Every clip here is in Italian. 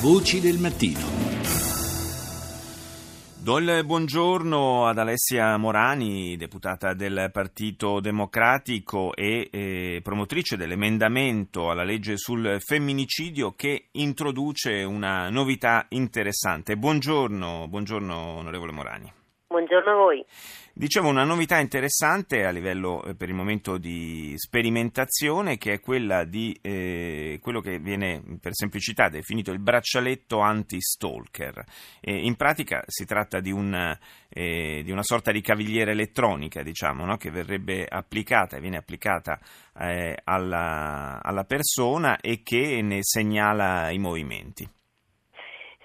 Voci del mattino. Do il buongiorno ad Alessia Morani, deputata del Partito Democratico e eh, promotrice dell'emendamento alla legge sul femminicidio che introduce una novità interessante. Buongiorno, buongiorno onorevole Morani. Buongiorno a voi. Dicevo una novità interessante a livello eh, per il momento di sperimentazione che è quella di eh, quello che viene per semplicità definito il braccialetto anti-stalker. Eh, in pratica si tratta di, un, eh, di, una sorta di cavigliera elettronica diciamo, no? che verrebbe applicata e viene applicata eh, alla, alla persona e che ne segnala i movimenti.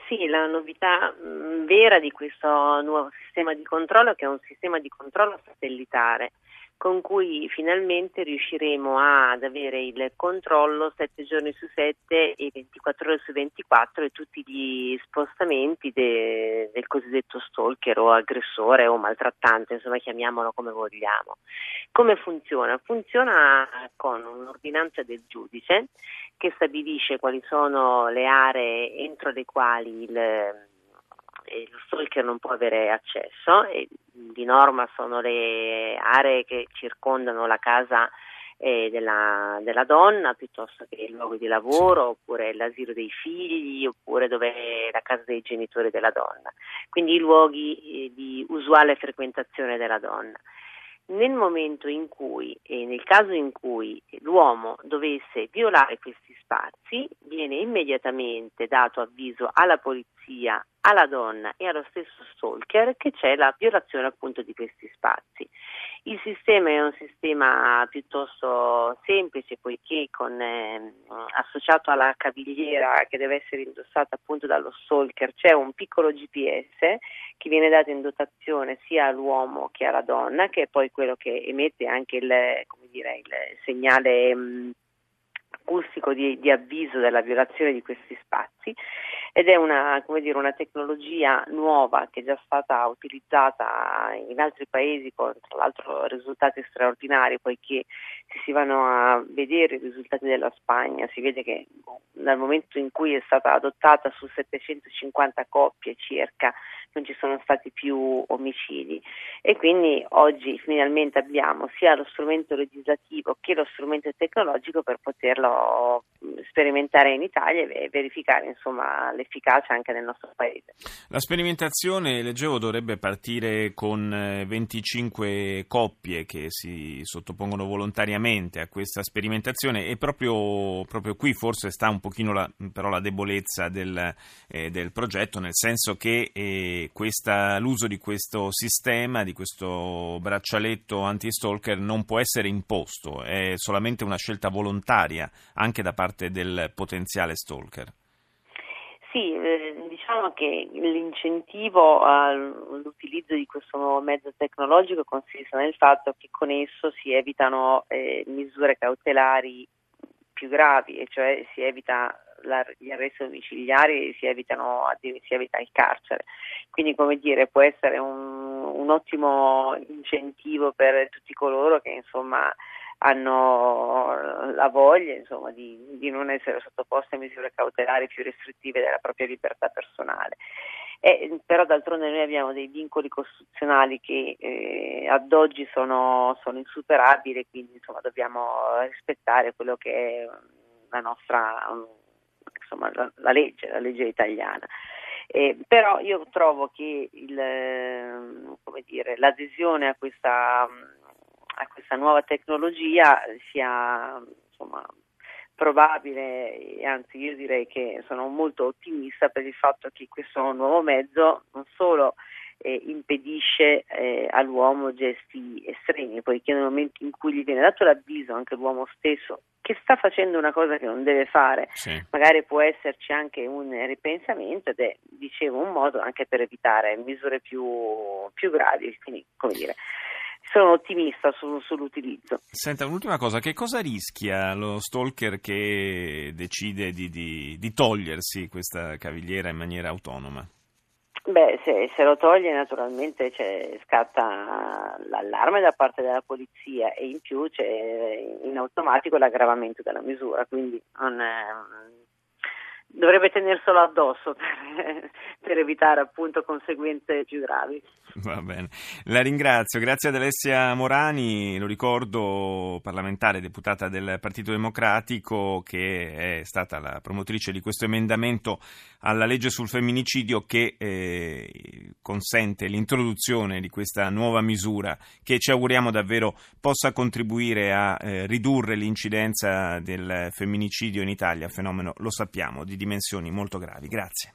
Sì, la novità mh, vera di questo nuovo sistema di controllo che è un sistema di controllo satellitare con cui finalmente riusciremo ad avere il controllo 7 giorni su 7 e 24 ore su 24 e tutti gli spostamenti de, del cosiddetto stalker o aggressore o maltrattante, insomma chiamiamolo come vogliamo. Come funziona? Funziona con un'ordinanza del giudice che stabilisce quali sono le aree entro le quali il lo stalker non può avere accesso e di norma sono le aree che circondano la casa eh, della, della, donna piuttosto che il luogo di lavoro oppure l'asilo dei figli oppure dove è la casa dei genitori della donna, quindi i luoghi eh, di usuale frequentazione della donna. Nel momento in cui, e nel caso in cui l'uomo dovesse violare questi spazi, viene immediatamente dato avviso alla polizia alla donna e allo stesso stalker che c'è la violazione appunto di questi spazi. Il sistema è un sistema piuttosto semplice poiché con, eh, associato alla cavigliera che deve essere indossata appunto dallo stalker c'è un piccolo GPS che viene dato in dotazione sia all'uomo che alla donna che è poi quello che emette anche il, dire, il segnale mh, acustico di, di avviso della violazione di questi spazi ed è una, dire, una, tecnologia nuova che è già stata utilizzata in altri paesi con tra l'altro risultati straordinari poiché se si vanno a vedere i risultati della Spagna si vede che dal momento in cui è stata adottata su 750 coppie circa non ci sono stati più omicidi e quindi oggi finalmente abbiamo sia lo strumento legislativo che lo strumento tecnologico per poterlo sperimentare in Italia e verificare insomma l'efficacia anche nel nostro paese. La sperimentazione, leggevo, dovrebbe partire con 25 eh, coppie che si sottopongono volontariamente a questa sperimentazione e proprio, proprio qui forse sta un pochino la, però la debolezza del, eh, del progetto, nel senso che eh, questa, l'uso di questo sistema, di questo braccialetto anti-stalker non può essere imposto, è solamente una scelta volontaria anche da parte del potenziale stalker. Sì, eh, diciamo che l'incentivo all'utilizzo di questo nuovo mezzo tecnologico consiste nel fatto che con esso si evitano eh, misure cautelari più gravi, e cioè si evita la, gli arresti domiciliari si, evitano, si evita il carcere. Quindi, come dire, può essere un, un ottimo incentivo per tutti coloro che insomma hanno la voglia insomma, di, di, non essere sottoposti a misure cautelari più restrittive della propria libertà personale. Eh, però d'altronde noi abbiamo dei vincoli costituzionali che eh, ad oggi sono, sono insuperabili, quindi insomma, dobbiamo rispettare quello che è la nostra insomma, la, la, legge, la legge italiana. Eh, però io trovo che il, dire, l'adesione a questa a questa nuova tecnologia sia insomma, probabile anzi io direi che sono molto ottimista per il fatto che questo nuovo mezzo non solo eh, impedisce eh, all'uomo gesti estremi, poiché nel momento in cui gli viene dato l'avviso anche l'uomo stesso che sta facendo una cosa che non deve fare, sì. magari può esserci anche un ripensamento ed è, dicevo, un modo anche per evitare misure più, più gravi, quindi come dire sono ottimista su, sull'utilizzo. Senta, un'ultima cosa, che cosa rischia lo stalker che decide di, di, di togliersi questa cavigliera in maniera autonoma? Beh, se, se, lo toglie naturalmente scatta l'allarme da parte della polizia e in più c'è in automatico l'aggravamento della misura, quindi non dovrebbe tenerselo addosso per, per, evitare appunto conseguenze più gravi. Va bene, la ringrazio, grazie ad Alessia Morani, lo ricordo parlamentare, deputata del Partito Democratico che è stata la promotrice di questo emendamento alla legge sul femminicidio che eh, consente l'introduzione di questa nuova misura che ci auguriamo davvero possa contribuire a eh, ridurre l'incidenza del femminicidio in Italia, fenomeno lo sappiamo di dimensioni molto gravi. Grazie.